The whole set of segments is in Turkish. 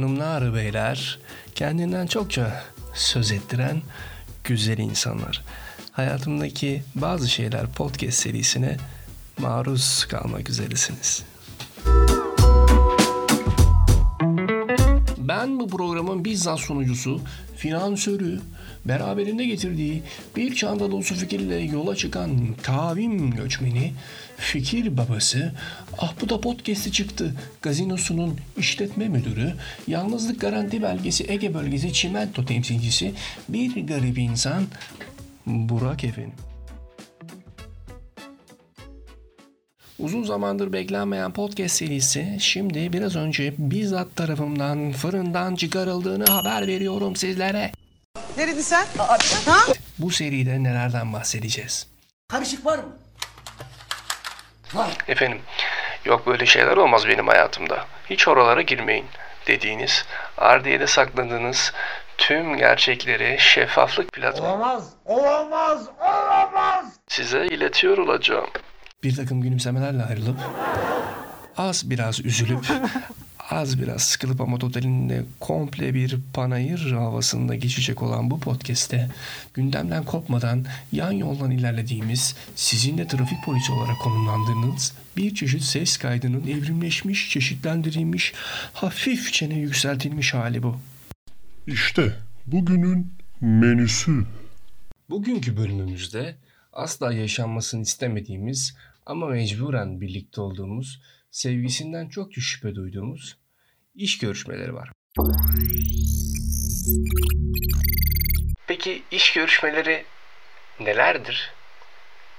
hanımlar beyler, kendinden çokça söz ettiren güzel insanlar. Hayatımdaki bazı şeyler podcast serisine maruz kalmak üzeresiniz. Ben bu programın bizzat sunucusu, finansörü, beraberinde getirdiği bir çanta dolusu fikirle yola çıkan kavim göçmeni, fikir babası, ah bu da podcast'i çıktı gazinosunun işletme müdürü, yalnızlık garanti belgesi Ege bölgesi çimento temsilcisi, bir garip insan, Burak efendim. Uzun zamandır beklenmeyen podcast serisi şimdi biraz önce bizzat tarafımdan fırından çıkarıldığını haber veriyorum sizlere. Neredin sen? Ha? Bu seride nelerden bahsedeceğiz? Karışık var mı? Var. Efendim, yok böyle şeyler olmaz benim hayatımda. Hiç oralara girmeyin dediğiniz, ardiyede sakladığınız tüm gerçekleri şeffaflık platformu Olamaz. Olamaz. Olamaz. size iletiyor olacağım. Bir takım gülümsemelerle ayrılıp, az biraz üzülüp, az biraz sıkılıp ama totalinde komple bir panayır havasında geçecek olan bu podcast'te gündemden kopmadan yan yoldan ilerlediğimiz, sizin de trafik polisi olarak konumlandığınız bir çeşit ses kaydının evrimleşmiş, çeşitlendirilmiş, hafifçe yükseltilmiş hali bu. İşte bugünün menüsü. Bugünkü bölümümüzde asla yaşanmasını istemediğimiz ama mecburen birlikte olduğumuz, sevgisinden çokça şüphe duyduğumuz iş görüşmeleri var. Peki iş görüşmeleri nelerdir?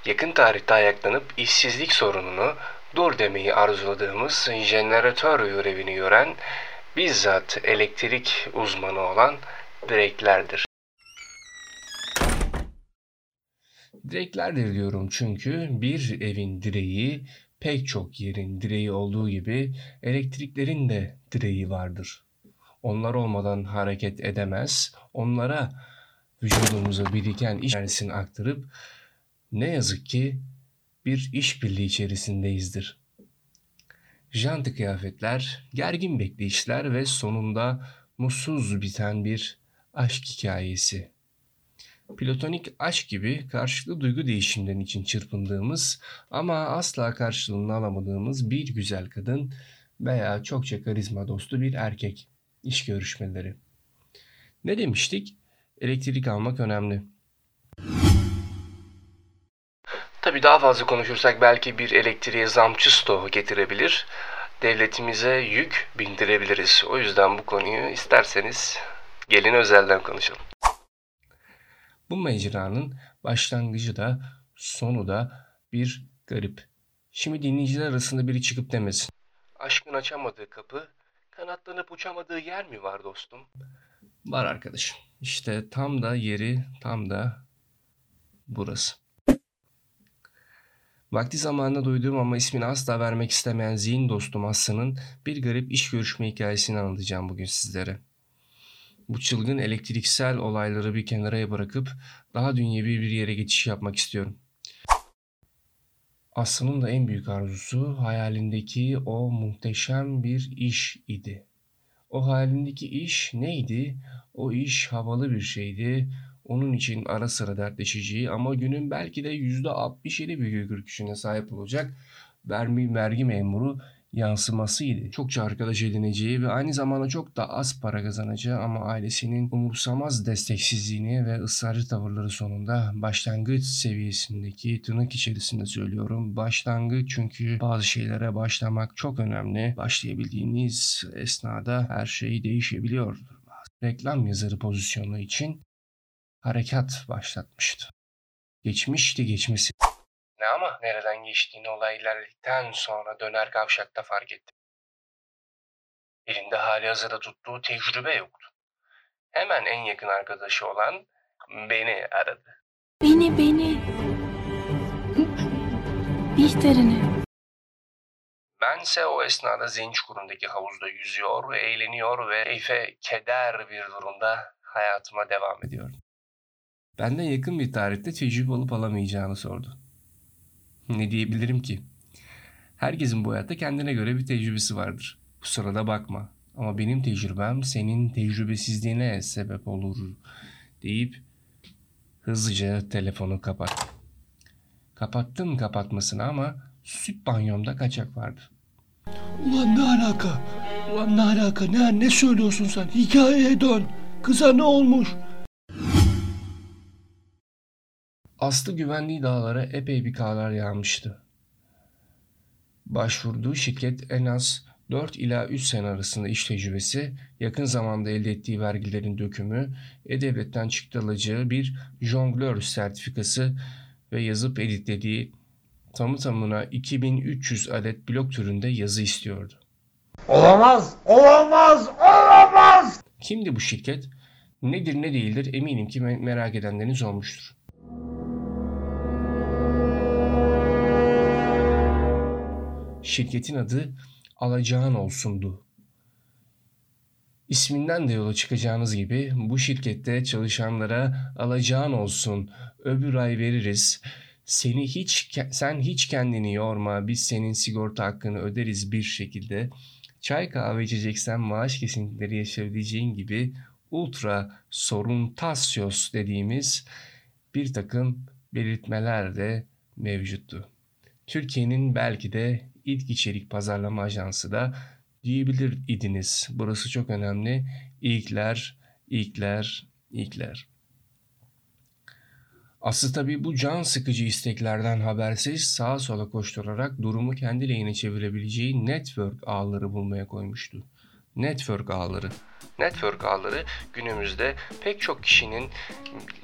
Yakın tarihte ayaklanıp işsizlik sorununu dur demeyi arzuladığımız jeneratör görevini gören bizzat elektrik uzmanı olan direklerdir. Direklerdir diyorum çünkü bir evin direği pek çok yerin direği olduğu gibi elektriklerin de direği vardır. Onlar olmadan hareket edemez. Onlara vücudumuza biriken iş enerjisini aktarıp ne yazık ki bir işbirliği içerisindeyizdir. Janti kıyafetler, gergin bekleyişler ve sonunda mutsuz biten bir aşk hikayesi. Platonik aşk gibi karşılıklı duygu değişimleri için çırpındığımız ama asla karşılığını alamadığımız bir güzel kadın veya çokça karizma dostu bir erkek iş görüşmeleri. Ne demiştik? Elektrik almak önemli. Tabii daha fazla konuşursak belki bir elektriğe zamçı stoğu getirebilir. Devletimize yük bindirebiliriz. O yüzden bu konuyu isterseniz gelin özelden konuşalım. Bu mecranın başlangıcı da sonu da bir garip. Şimdi dinleyiciler arasında biri çıkıp demesin. Aşkın açamadığı kapı, kanatlanıp uçamadığı yer mi var dostum? Var arkadaşım. İşte tam da yeri, tam da burası. Vakti zamanında duyduğum ama ismini asla vermek istemeyen zihin dostum Aslı'nın bir garip iş görüşme hikayesini anlatacağım bugün sizlere. Bu çılgın elektriksel olayları bir kenara bırakıp daha dünyevi bir yere geçiş yapmak istiyorum. Aslı'nın da en büyük arzusu hayalindeki o muhteşem bir iş idi. O hayalindeki iş neydi? O iş havalı bir şeydi. Onun için ara sıra dertleşeceği ama günün belki de %67 bir gücüne sahip olacak vergi, vergi memuru yansımasıydı. Çokça arkadaş edineceği ve aynı zamanda çok da az para kazanacağı ama ailesinin umursamaz desteksizliğini ve ısrarcı tavırları sonunda başlangıç seviyesindeki tırnak içerisinde söylüyorum. Başlangıç çünkü bazı şeylere başlamak çok önemli. Başlayabildiğiniz esnada her şey değişebiliyordur. Reklam yazarı pozisyonu için harekat başlatmıştı. Geçmişti geçmesi. Ne ama nereden geçtiğini olay ilerledikten sonra döner kavşakta fark ettim. Elinde hali hazırda tuttuğu tecrübe yoktu. Hemen en yakın arkadaşı olan beni aradı. Beni beni. Bihter'ini. Bense o esnada Zenç Çukuru'ndaki havuzda yüzüyor eğleniyor ve keyfe keder bir durumda hayatıma devam ediyorum. Benden yakın bir tarihte tecrübe alıp alamayacağını sordu. Ne diyebilirim ki? Herkesin bu hayatta kendine göre bir tecrübesi vardır. Bu sırada bakma. Ama benim tecrübem senin tecrübesizliğine sebep olur deyip hızlıca telefonu kapattı. Kapattım kapatmasını ama süt banyomda kaçak vardı. Ulan ne alaka? Ulan ne alaka? Ne, ne söylüyorsun sen? Hikayeye dön. Kıza ne olmuş? Aslı güvenliği dağlara epey bir karlar yağmıştı. Başvurduğu şirket en az 4 ila 3 sene arasında iş tecrübesi, yakın zamanda elde ettiği vergilerin dökümü, E-Devlet'ten çıktı alacağı bir jonglör sertifikası ve yazıp editlediği tamı tamına 2300 adet blok türünde yazı istiyordu. Olamaz, olamaz, olamaz. Kimdi bu şirket? Nedir ne değildir eminim ki me- merak edenleriniz olmuştur. Şirketin adı Alacağın Olsun'du. İsminden de yola çıkacağınız gibi bu şirkette çalışanlara alacağın olsun, öbür ay veririz, seni hiç sen hiç kendini yorma, biz senin sigorta hakkını öderiz bir şekilde çay kahve içeceksen maaş kesintileri yaşayabileceğin gibi ultra soruntasyos dediğimiz bir takım belirtmeler de mevcuttu. Türkiye'nin belki de ilk içerik pazarlama ajansı da diyebilir idiniz. Burası çok önemli. İlkler, ilkler, ilkler. Aslı tabii bu can sıkıcı isteklerden habersiz sağa sola koşturarak durumu kendi lehine çevirebileceği network ağları bulmaya koymuştu. Network ağları. Network ağları günümüzde pek çok kişinin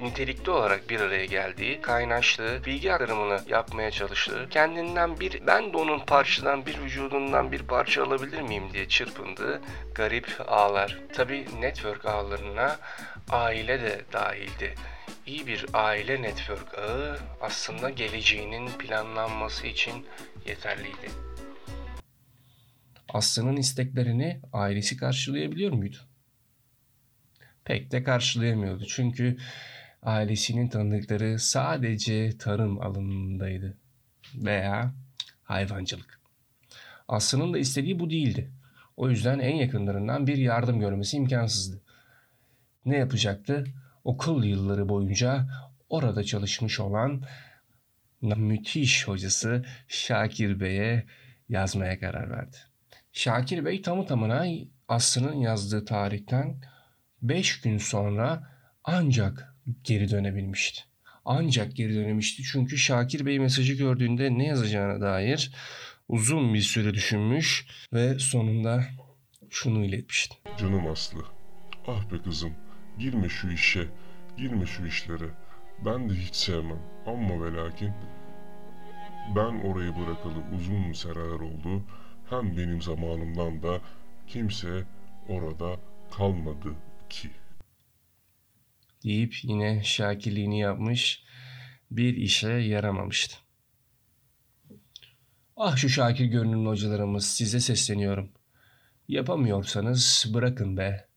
nitelikli olarak bir araya geldiği, kaynaştığı, bilgi aktarımını yapmaya çalıştığı, kendinden bir, ben de onun parçadan bir vücudundan bir parça alabilir miyim diye çırpındığı garip ağlar. Tabi network ağlarına aile de dahildi. İyi bir aile network ağı aslında geleceğinin planlanması için yeterliydi. Aslı'nın isteklerini ailesi karşılayabiliyor muydu? Pek de karşılayamıyordu çünkü ailesinin tanıdıkları sadece tarım alanındaydı veya hayvancılık. Aslı'nın da istediği bu değildi. O yüzden en yakınlarından bir yardım görmesi imkansızdı. Ne yapacaktı? Okul yılları boyunca orada çalışmış olan müthiş hocası Şakir Bey'e yazmaya karar verdi. Şakir Bey tamı tamına Aslı'nın yazdığı tarihten 5 gün sonra ancak geri dönebilmişti. Ancak geri dönemişti çünkü Şakir Bey mesajı gördüğünde ne yazacağına dair uzun bir süre düşünmüş ve sonunda şunu iletmişti. Canım Aslı. Ah be kızım. Girme şu işe. Girme şu işlere. Ben de hiç sevmem. Ama ve lakin ben orayı bırakalı uzun seneler oldu. Hem benim zamanımdan da kimse orada kalmadı ki. Deyip yine şakirliğini yapmış bir işe yaramamıştı. Ah şu şakir görünümlü hocalarımız size sesleniyorum. Yapamıyorsanız bırakın be.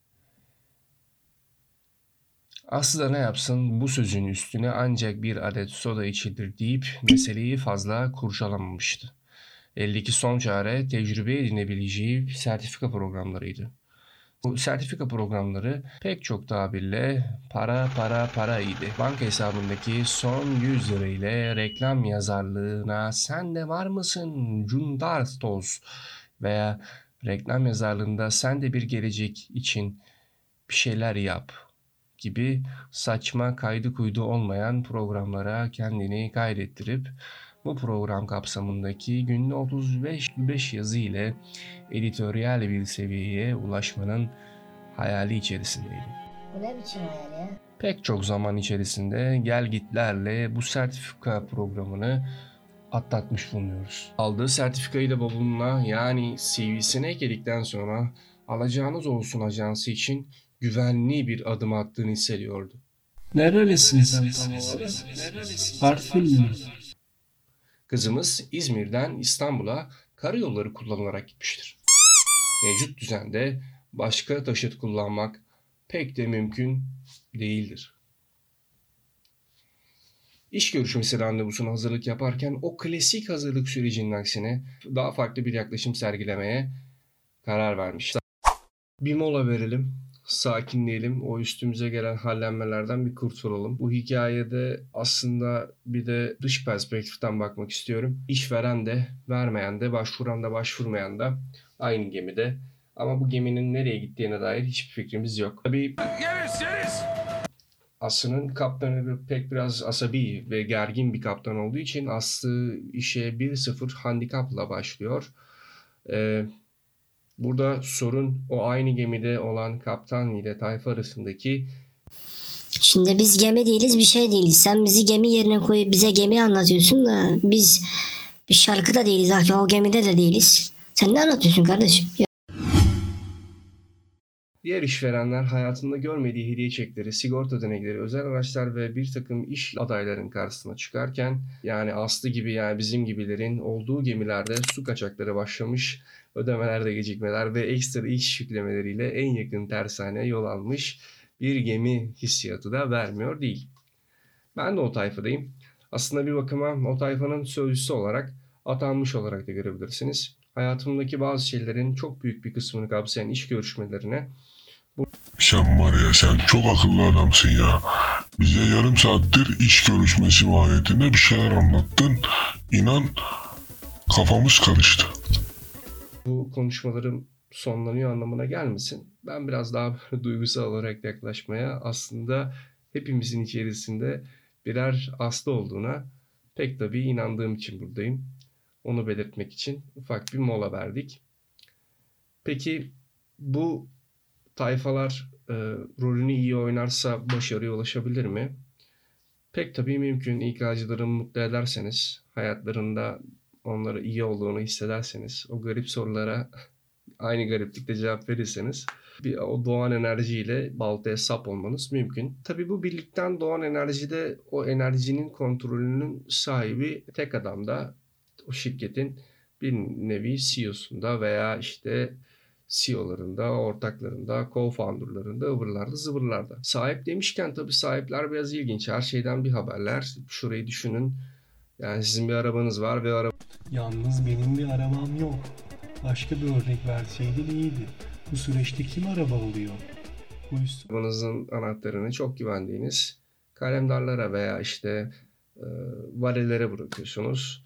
Aslı ne yapsın bu sözün üstüne ancak bir adet soda içilir deyip meseleyi fazla kurcalamamıştı. Eldeki son çare tecrübe edinebileceği sertifika programlarıydı. Bu sertifika programları pek çok tabirle para para para idi. Banka hesabındaki son 100 lira ile reklam yazarlığına sen de var mısın Cundarstos veya reklam yazarlığında sen de bir gelecek için bir şeyler yap gibi saçma kaydı kuydu olmayan programlara kendini kaydettirip bu program kapsamındaki günde 35 yazı ile editoryal bir seviyeye ulaşmanın hayali içerisindeydi. Bu ne biçim hayal ya? Pek çok zaman içerisinde gel gitlerle bu sertifika programını atlatmış bulunuyoruz. Aldığı sertifikayı da bavuluna yani CV'sine ekledikten sonra alacağınız olsun ajansı için güvenli bir adım attığını hissediyordu. Nerelisin sen tam olarak? Artvin mi? Kızımız İzmir'den İstanbul'a karayolları kullanılarak gitmiştir. Mevcut düzende başka taşıt kullanmak pek de mümkün değildir. İş görüşmesi randevusuna hazırlık yaparken o klasik hazırlık sürecinin aksine daha farklı bir yaklaşım sergilemeye karar vermiş. Bir mola verelim. Sakinleyelim. O üstümüze gelen hallenmelerden bir kurtulalım. Bu hikayede aslında bir de dış perspektiften bakmak istiyorum. İşveren de, vermeyen de, başvuran da, başvurmayan da aynı gemide. Ama bu geminin nereye gittiğine dair hiçbir fikrimiz yok. Tabii Aslı'nın kaptanı pek biraz asabi ve gergin bir kaptan olduğu için Aslı işe 1-0 handikapla başlıyor. Ee, burada sorun o aynı gemide olan kaptan ile tayfa arasındaki Şimdi biz gemi değiliz bir şey değiliz. Sen bizi gemi yerine koyup bize gemi anlatıyorsun da biz bir şarkıda değiliz. Haki o gemide de değiliz. Sen ne anlatıyorsun kardeşim? Ya, Diğer işverenler hayatında görmediği hediye çekleri, sigorta ödenekleri, özel araçlar ve bir takım iş adayların karşısına çıkarken yani Aslı gibi yani bizim gibilerin olduğu gemilerde su kaçakları başlamış, ödemelerde gecikmeler ve ekstra iş yüklemeleriyle en yakın tersaneye yol almış bir gemi hissiyatı da vermiyor değil. Ben de o tayfadayım. Aslında bir bakıma o tayfanın sözcüsü olarak atanmış olarak da görebilirsiniz. Hayatımdaki bazı şeylerin çok büyük bir kısmını kapsayan iş görüşmelerine Sen var ya sen çok akıllı adamsın ya. Bize yarım saattir iş görüşmesi mahiyetinde bir şeyler anlattın. İnan kafamız karıştı. bu konuşmalarım sonlanıyor anlamına gelmesin. Ben biraz daha duygusal olarak yaklaşmaya aslında hepimizin içerisinde birer aslı olduğuna pek tabii inandığım için buradayım. Onu belirtmek için ufak bir mola verdik. Peki bu tayfalar e, rolünü iyi oynarsa başarıya ulaşabilir mi? Pek tabii mümkün. İK'cıları mutlu ederseniz, hayatlarında onlara iyi olduğunu hissederseniz, o garip sorulara aynı gariplikte cevap verirseniz bir o doğan enerjiyle baltaya sap olmanız mümkün. Tabii bu birlikten doğan enerjide o enerjinin kontrolünün sahibi tek adamda o şirketin bir nevi CEO'sunda veya işte CEO'larında, ortaklarında, co-founder'larında, ıvırlarda, zıvırlarda. Sahip demişken tabii sahipler biraz ilginç. Her şeyden bir haberler. Şurayı düşünün. Yani sizin bir arabanız var ve araba Yalnız benim bir arabam yok. Başka bir örnek verseydin iyiydi. Bu süreçte kim araba alıyor? Bu üst- arabanızın anahtarını çok güvendiğiniz kalemdarlara veya işte e, varelere bırakıyorsunuz.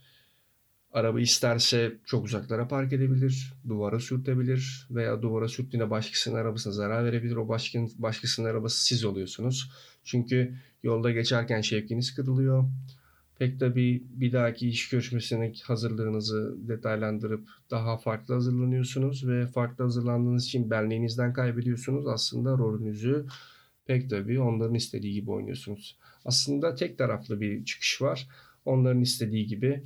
Araba isterse çok uzaklara park edebilir, duvara sürtebilir veya duvara sürttüğünde başkasının arabasına zarar verebilir. O başkasının, başkasının arabası siz oluyorsunuz. Çünkü yolda geçerken şevkiniz kırılıyor. Pek tabii bir dahaki iş görüşmesine hazırlığınızı detaylandırıp daha farklı hazırlanıyorsunuz ve farklı hazırlandığınız için benliğinizden kaybediyorsunuz. Aslında rolünüzü pek tabii onların istediği gibi oynuyorsunuz. Aslında tek taraflı bir çıkış var. Onların istediği gibi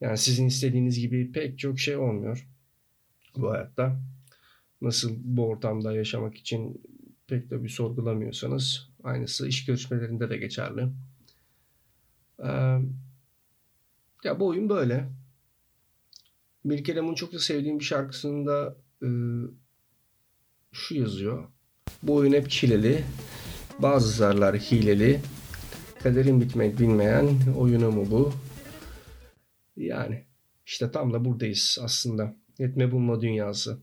yani sizin istediğiniz gibi pek çok şey olmuyor bu hayatta. Nasıl bu ortamda yaşamak için pek de bir sorgulamıyorsanız aynısı iş görüşmelerinde de geçerli. Ee, ya bu oyun böyle. Mirke Lemon'un çok da sevdiğim bir şarkısında e, şu yazıyor. Bu oyun hep çileli. Bazı zarlar hileli. Kaderin bitmek bilmeyen oyunu mu bu? Yani işte tam da buradayız aslında. Yetme bulma dünyası.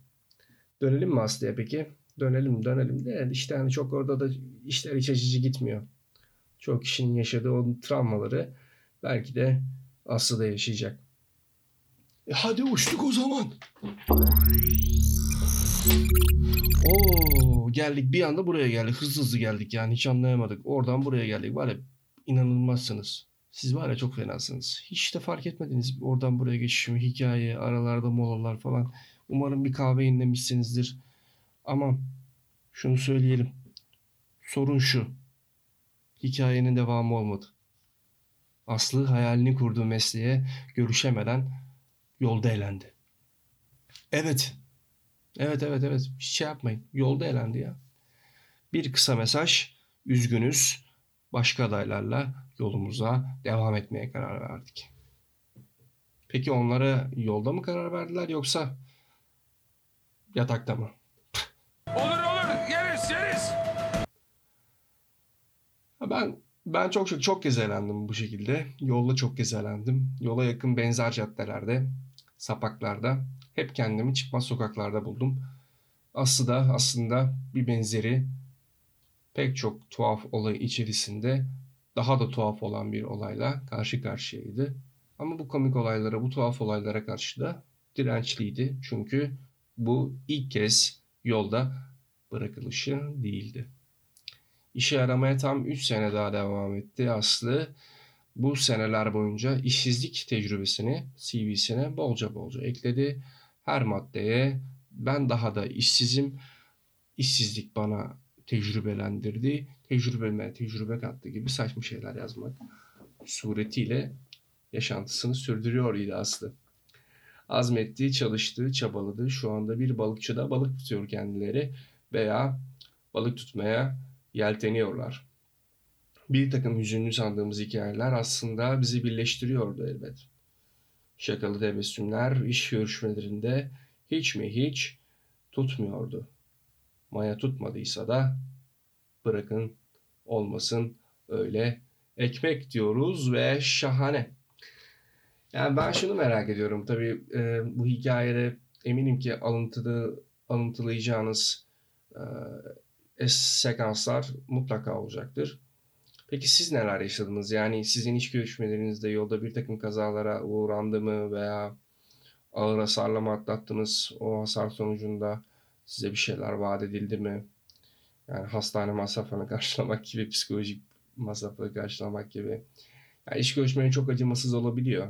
Dönelim mi Aslı'ya peki? Dönelim dönelim de işte hani çok orada da işler iç açıcı gitmiyor. Çok kişinin yaşadığı o travmaları belki de Aslı da yaşayacak. E hadi uçtuk o zaman. Oo geldik bir anda buraya geldik. Hızlı hızlı geldik yani hiç anlayamadık. Oradan buraya geldik. Var ya inanılmazsınız. Siz var ya çok fenasınız. Hiç de fark etmediniz oradan buraya geçişimi, hikaye, aralarda molalar falan. Umarım bir kahve inlemişsinizdir. Ama şunu söyleyelim. Sorun şu. Hikayenin devamı olmadı. Aslı hayalini kurduğu mesleğe görüşemeden yolda elendi. Evet. Evet evet evet. Hiç şey yapmayın. Yolda elendi ya. Bir kısa mesaj. Üzgünüz. Başka adaylarla yolumuza devam etmeye karar verdik. Peki onlara yolda mı karar verdiler yoksa yatakta mı? Ha, Ben ben çok çok çok kez eğlendim bu şekilde. Yolda çok kez eğlendim. Yola yakın benzer caddelerde, sapaklarda hep kendimi çıkmaz sokaklarda buldum. Aslı da aslında bir benzeri pek çok tuhaf olay içerisinde daha da tuhaf olan bir olayla karşı karşıyaydı. Ama bu komik olaylara, bu tuhaf olaylara karşı da dirençliydi. Çünkü bu ilk kez yolda bırakılışı değildi. İşe aramaya tam 3 sene daha devam etti Aslı. Bu seneler boyunca işsizlik tecrübesini CV'sine bolca bolca ekledi. Her maddeye ben daha da işsizim, işsizlik bana tecrübelendirdi, tecrübeme tecrübe kattı gibi saçma şeyler yazmak suretiyle yaşantısını sürdürüyor idi Aslı. Azmetti, çalıştı, çabaladı. Şu anda bir balıkçıda balık tutuyor kendileri veya balık tutmaya yelteniyorlar. Bir takım hüzünlü sandığımız hikayeler aslında bizi birleştiriyordu elbet. Şakalı tebessümler iş görüşmelerinde hiç mi hiç tutmuyordu. Maya tutmadıysa da bırakın olmasın öyle ekmek diyoruz ve şahane. Yani ben şunu merak ediyorum. Tabii e, bu hikayede eminim ki alıntılı, alıntılayacağınız e, sekanslar mutlaka olacaktır. Peki siz neler yaşadınız? Yani sizin iş görüşmelerinizde yolda bir takım kazalara uğrandı mı veya ağır hasarla mı atlattınız? O hasar sonucunda size bir şeyler vaat edildi mi? Yani hastane masrafını karşılamak gibi, psikolojik masrafları karşılamak gibi. Yani iş görüşmeleri çok acımasız olabiliyor.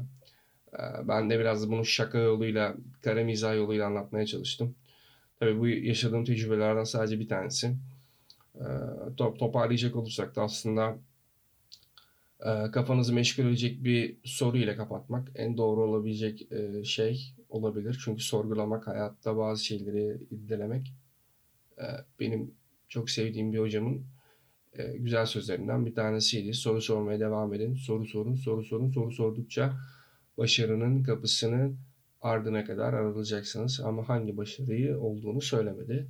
Ee, ben de biraz bunu şaka yoluyla, kara mizah yoluyla anlatmaya çalıştım. Tabii bu yaşadığım tecrübelerden sadece bir tanesi. Ee, top, toparlayacak olursak da aslında e, kafanızı meşgul edecek bir soru ile kapatmak en doğru olabilecek e, şey olabilir. Çünkü sorgulamak, hayatta bazı şeyleri irdelemek e, benim çok sevdiğim bir hocamın güzel sözlerinden bir tanesiydi. Soru sormaya devam edin. Soru sorun, soru sorun, soru sordukça başarının kapısını ardına kadar aralayacaksınız. Ama hangi başarıyı olduğunu söylemedi.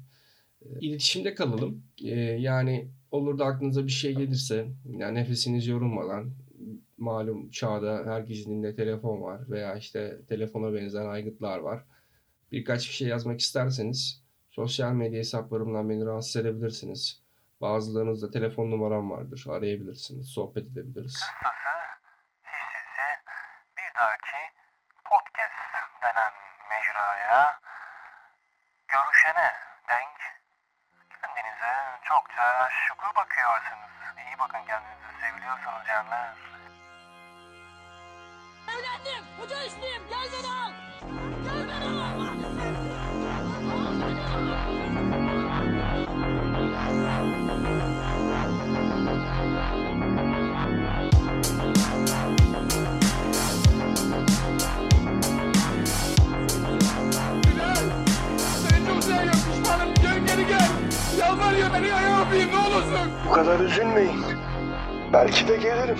İletişimde kalalım. Yani olur da aklınıza bir şey gelirse, yani nefesiniz yorulmadan, malum çağda herkesin elinde telefon var veya işte telefona benzer aygıtlar var. Birkaç bir şey yazmak isterseniz sosyal medya hesaplarımdan beni rahatsız edebilirsiniz. Bazılarınızda telefon numaram vardır. Arayabilirsiniz, sohbet edebiliriz. bir dahaki podcast denen mecraya görüşene denk kendinize çokça şükür bakıyorsunuz. İyi bakın kendinize seviliyorsunuz canlar. Evlendim. Hoca işliyim. Gel beni al. Gel beni al. Seni çok seviyorum pişmanım. Gel geri gel. Yalvarıyor beni ayağa öpeyim ne olursun. Bu kadar üzülmeyin. Belki de gelirim.